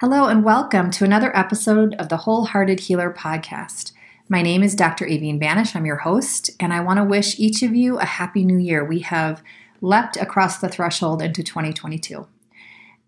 Hello, and welcome to another episode of the Wholehearted Healer podcast. My name is Dr. Aveen Banish. I'm your host, and I want to wish each of you a happy new year. We have leapt across the threshold into 2022.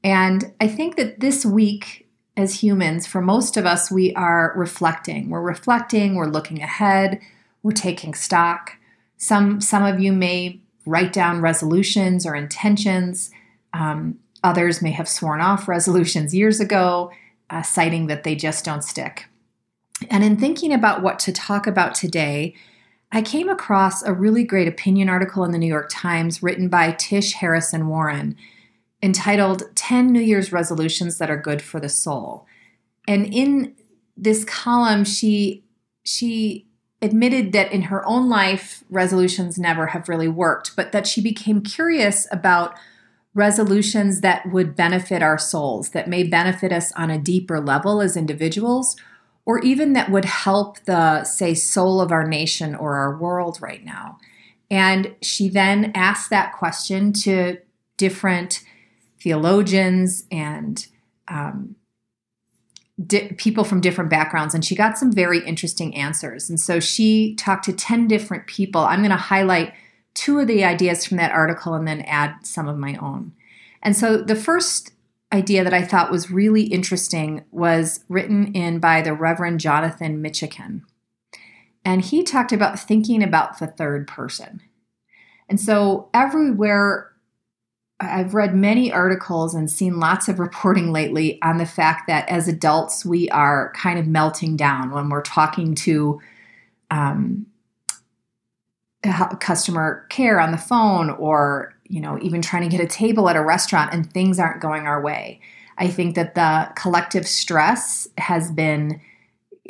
And I think that this week, as humans, for most of us, we are reflecting. We're reflecting, we're looking ahead, we're taking stock. Some, some of you may write down resolutions or intentions. Um, Others may have sworn off resolutions years ago, uh, citing that they just don't stick. And in thinking about what to talk about today, I came across a really great opinion article in the New York Times written by Tish Harrison Warren entitled 10 New Year's Resolutions That Are Good for the Soul. And in this column, she she admitted that in her own life resolutions never have really worked, but that she became curious about resolutions that would benefit our souls, that may benefit us on a deeper level as individuals, or even that would help the, say, soul of our nation or our world right now. And she then asked that question to different theologians and um, di- people from different backgrounds, and she got some very interesting answers. And so she talked to 10 different people. I'm going to highlight two of the ideas from that article and then add some of my own. And so the first idea that I thought was really interesting was written in by the Reverend Jonathan Mitchican. And he talked about thinking about the third person. And so everywhere I've read many articles and seen lots of reporting lately on the fact that as adults, we are kind of melting down when we're talking to um, customer care on the phone or you know even trying to get a table at a restaurant and things aren't going our way. I think that the collective stress has been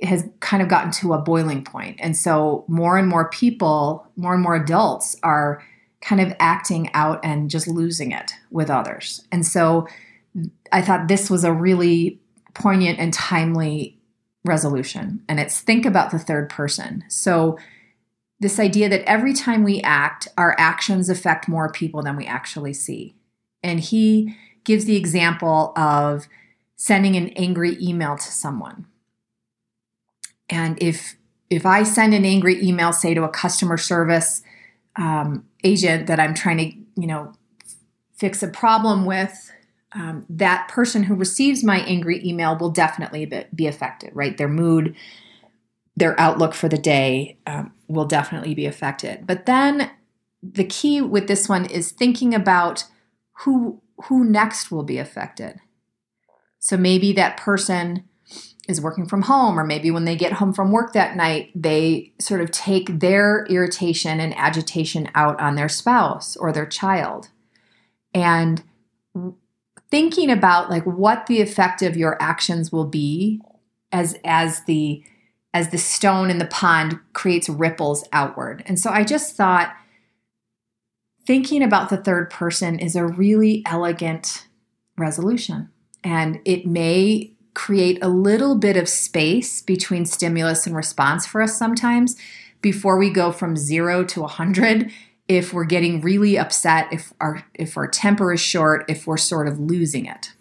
has kind of gotten to a boiling point. And so more and more people more and more adults are kind of acting out and just losing it with others. And so i thought this was a really poignant and timely resolution. And it's think about the third person. So this idea that every time we act, our actions affect more people than we actually see. And he gives the example of sending an angry email to someone. And if if I send an angry email, say to a customer service um, agent that I'm trying to, you know, fix a problem with, um, that person who receives my angry email will definitely be affected, right? Their mood, their outlook for the day um, will definitely be affected. But then the key with this one is thinking about who who next will be affected. So maybe that person is working from home or maybe when they get home from work that night they sort of take their irritation and agitation out on their spouse or their child. And thinking about like what the effect of your actions will be as as the as the stone in the pond creates ripples outward. And so I just thought thinking about the third person is a really elegant resolution. And it may create a little bit of space between stimulus and response for us sometimes before we go from zero to 100 if we're getting really upset if our if our temper is short if we're sort of losing it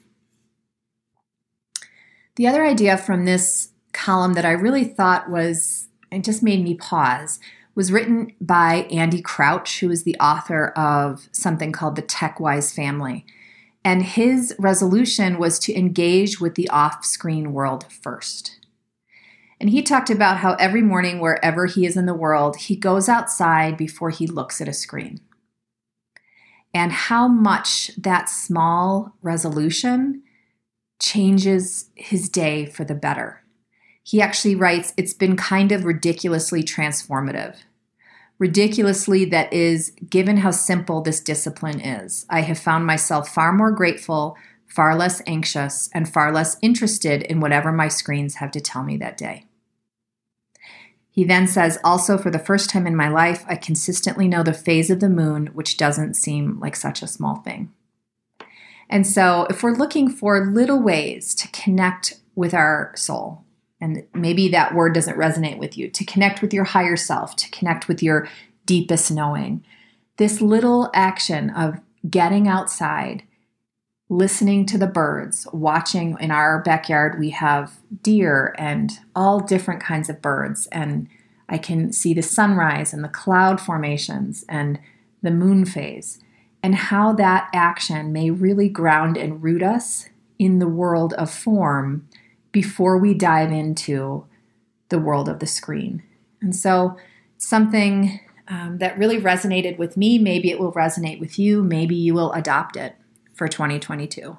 the other idea from this column that I really thought was, it just made me pause, was written by Andy Crouch, who is the author of something called The Tech Wise Family. And his resolution was to engage with the off screen world first. And he talked about how every morning, wherever he is in the world, he goes outside before he looks at a screen. And how much that small resolution changes his day for the better. He actually writes, It's been kind of ridiculously transformative. Ridiculously, that is, given how simple this discipline is. I have found myself far more grateful far less anxious, and far less interested in whatever my screens have to tell me that day. He then says, also, for the first time in my life, I consistently know the phase of the moon, which doesn't seem like such a small thing. And so, if we're looking for little ways to connect with our soul, and maybe that word doesn't resonate with you, to connect with your higher self, to connect with your deepest knowing, this little action of getting outside, listening to the birds, watching in our backyard, we have deer and all different kinds of birds. And I can see the sunrise and the cloud formations and the moon phase, and how that action may really ground and root us in the world of form before we dive into the world of the screen. And so, something um, that really resonated with me, maybe it will resonate with you, maybe you will adopt it for 2022.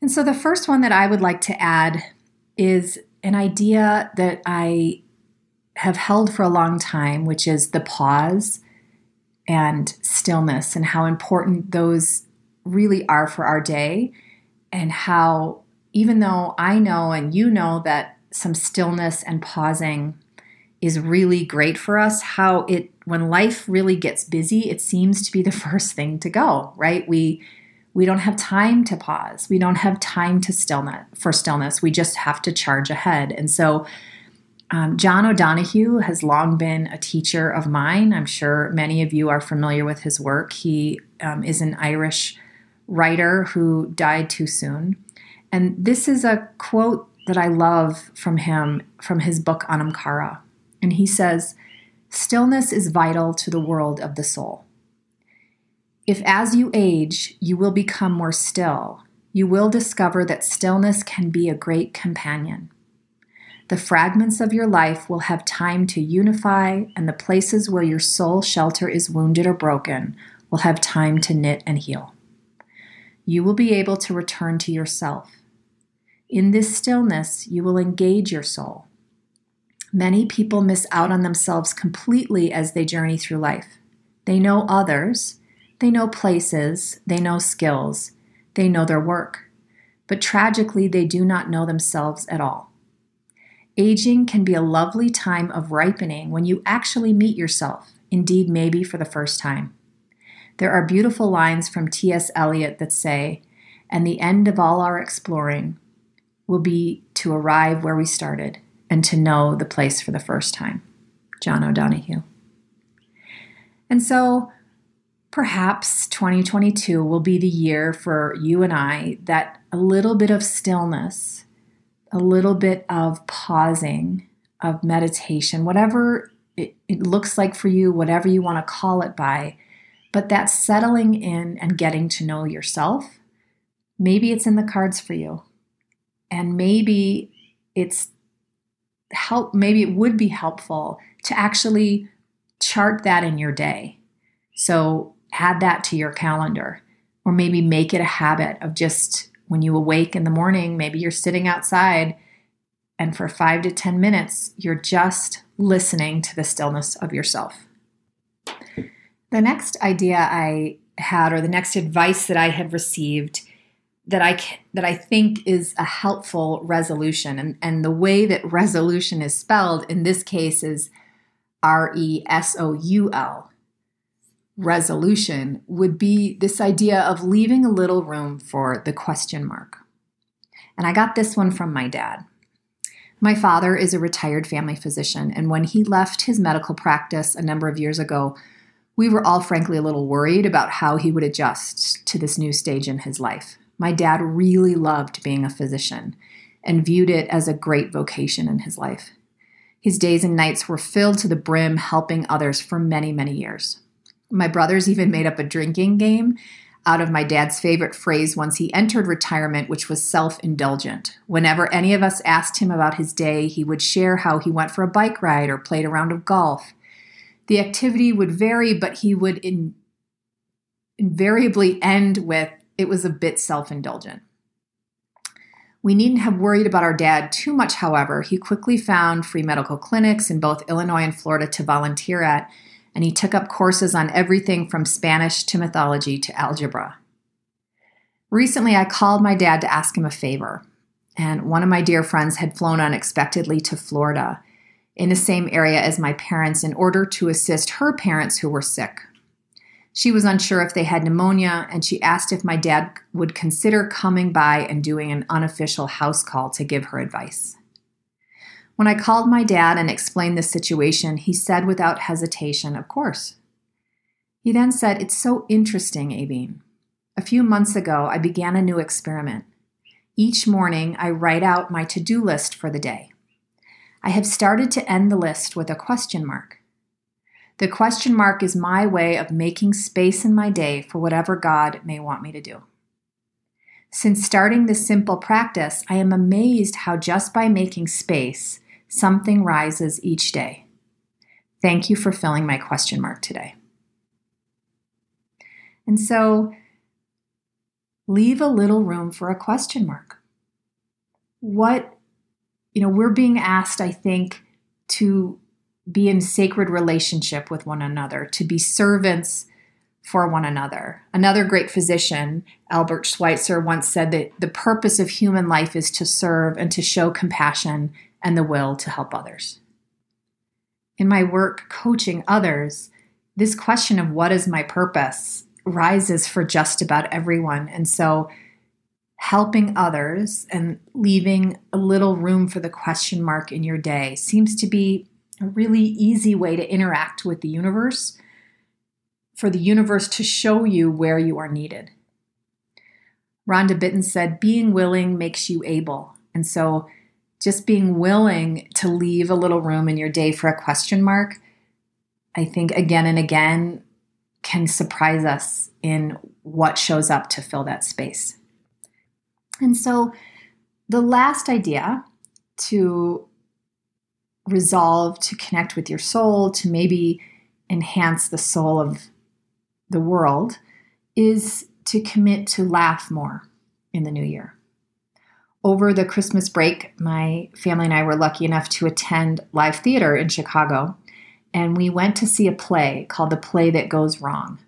And so the first one that I would like to add is an idea that I have held for a long time, which is the pause and stillness, and how important those really are for our day, and how, even though I know and you know that some stillness and pausing is really great for us, how it, when life really gets busy, it seems to be the first thing to go, right? We we don't have time to pause. We don't have time to stillness for stillness. We just have to charge ahead. And so, um, John O'Donohue has long been a teacher of mine. I'm sure many of you are familiar with his work. He um, is an Irish writer who died too soon. And this is a quote that I love from him from his book Anam Cara. And he says, Stillness is vital to the world of the soul. If as you age, you will become more still, you will discover that stillness can be a great companion. The fragments of your life will have time to unify, and the places where your soul shelter is wounded or broken will have time to knit and heal. You will be able to return to yourself. In this stillness, you will engage your soul. Many people miss out on themselves completely as they journey through life. They know others, they know places, they know skills, they know their work, but tragically, they do not know themselves at all. Aging can be a lovely time of ripening when you actually meet yourself, indeed, maybe for the first time. There are beautiful lines from T.S. Eliot that say, And the end of all our exploring will be to arrive where we started and to know the place for the first time. John O'Donohue. And so, perhaps 2022 will be the year for you and I that a little bit of stillness, a little bit of pausing, of meditation, whatever it, it, looks like for you, whatever you want to call it by, but that settling in and getting to know yourself, maybe it's in the cards for you. And maybe it's help, maybe it would be helpful to actually chart that in your day. So add that to your calendar or maybe make it a habit of just when you awake in the morning, maybe you're sitting outside and for five to 10 minutes, you're just listening to the stillness of yourself. The next idea I had, or the next advice that I had received that I that I think is a helpful resolution, and, and the way that resolution is spelled in this case is R E S O U L resolution would be this idea of leaving a little room for the question mark. And I got this one from my dad. My father is a retired family physician, and when he left his medical practice a number of years ago, we were all frankly a little worried about how he would adjust to this new stage in his life. My dad really loved being a physician and viewed it as a great vocation in his life. His days and nights were filled to the brim helping others for many, many years. My brothers even made up a drinking game out of my dad's favorite phrase once he entered retirement, which was self indulgent. Whenever any of us asked him about his day, he would share how he went for a bike ride or played a round of golf. The activity would vary, but he would in, invariably end with, it was a bit self indulgent. We needn't have worried about our dad too much, however. He quickly found free medical clinics in both Illinois and Florida to volunteer at and he took up courses on everything from Spanish to mythology to algebra. Recently, I called my dad to ask him a favor, and one of my dear friends had flown unexpectedly to Florida in the same area as my parents in order to assist her parents who were sick. She was unsure if they had pneumonia, and she asked if my dad would consider coming by and doing an unofficial house call to give her advice. When I called my dad and explained the situation, he said without hesitation, Of course. He then said, It's so interesting, Aveen. A few months ago, I began a new experiment. Each morning, I write out my to do list for the day. I have started to end the list with a question mark. The question mark is my way of making space in my day for whatever God may want me to do. Since starting this simple practice, I am amazed how just by making space, something rises each day. Thank you for filling my question mark today. And so leave a little room for a question mark. What, you know, we're being asked, I think, to be in sacred relationship with one another, to be servants for one another. Another great physician, Albert Schweitzer, once said that the purpose of human life is to serve and to show compassion and the will to help others. In my work coaching others, this question of what is my purpose rises for just about everyone. And so, helping others and leaving a little room for the question mark in your day seems to be a really easy way to interact with the universe, for the universe to show you where you are needed. Rhonda Britten said, Being willing makes you able. And so, just being willing to leave a little room in your day for a question mark, I think again and again can surprise us in what shows up to fill that space. And so, the last idea to resolve to connect with your soul, to maybe enhance the soul of the world, is to commit to laugh more in the new year. Over the Christmas break, my family and I were lucky enough to attend live theater in Chicago, and we went to see a play called The Play That Goes Wrong.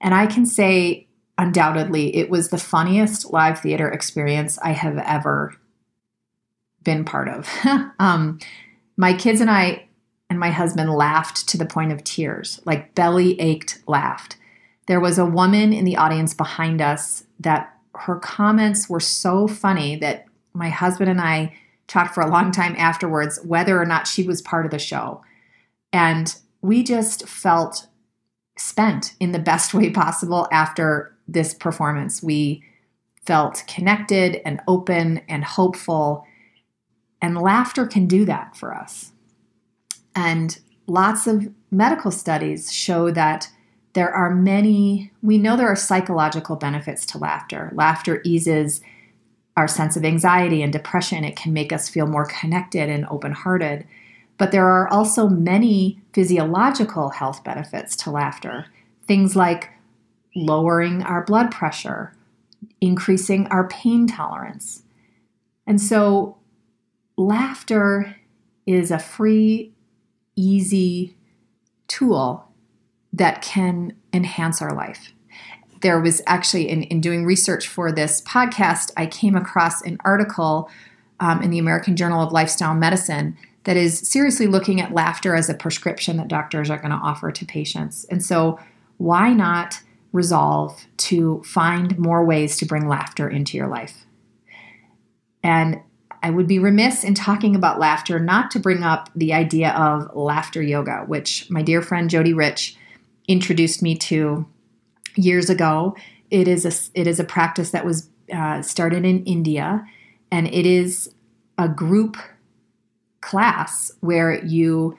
And I can say, undoubtedly, it was the funniest live theater experience I have ever been part of. um, my kids and I and my husband laughed to the point of tears, like belly ached laughed. There was a woman in the audience behind us that her comments were so funny that my husband and I talked for a long time afterwards whether or not she was part of the show. And we just felt spent in the best way possible after this performance. We felt connected and open and hopeful and laughter can do that for us. And lots of medical studies show that there are many, we know there are psychological benefits to laughter. Laughter eases our sense of anxiety and depression, it can make us feel more connected and open hearted. But there are also many physiological health benefits to laughter. Things like lowering our blood pressure, increasing our pain tolerance. And so laughter is a free, easy tool that can enhance our life. There was actually, in, in doing research for this podcast, I came across an article um, in the American Journal of Lifestyle Medicine that is seriously looking at laughter as a prescription that doctors are going to offer to patients. And so, why not resolve to find more ways to bring laughter into your life? And I would be remiss in talking about laughter not to bring up the idea of laughter yoga, which my dear friend Jody Rich introduced me to years ago. It is a it is a practice that was uh, started in India, and it is a group class where you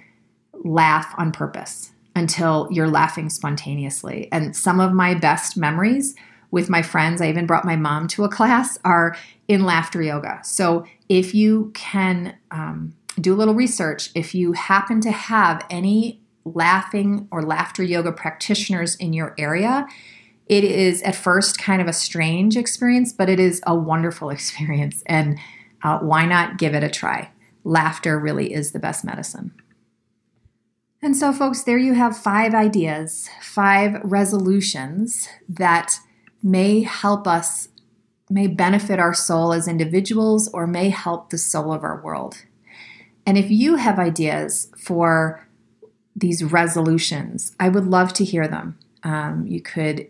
laugh on purpose until you're laughing spontaneously. And some of my best memories with my friends, I even brought my mom to a class, are in laughter yoga. So if you can um, do a little research, if you happen to have any laughing or laughter yoga practitioners in your area, it is at first kind of a strange experience, but it is a wonderful experience. And uh, why not give it a try? Laughter really is the best medicine. And so, folks, there you have five ideas, five resolutions that may help us may benefit our soul as individuals or may help the soul of our world. And if you have ideas for these resolutions, I would love to hear them. Um, you could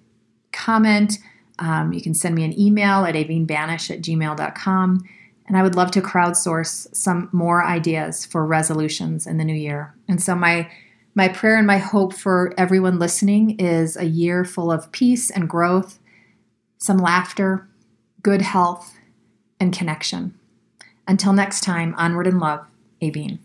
comment, um, you can send me an email at aveenbanish at gmail.com. And I would love to crowdsource some more ideas for resolutions in the new year. And so my my prayer and my hope for everyone listening is a year full of peace and growth, some laughter, good health, and connection. Until next time, onward in love, Aveen.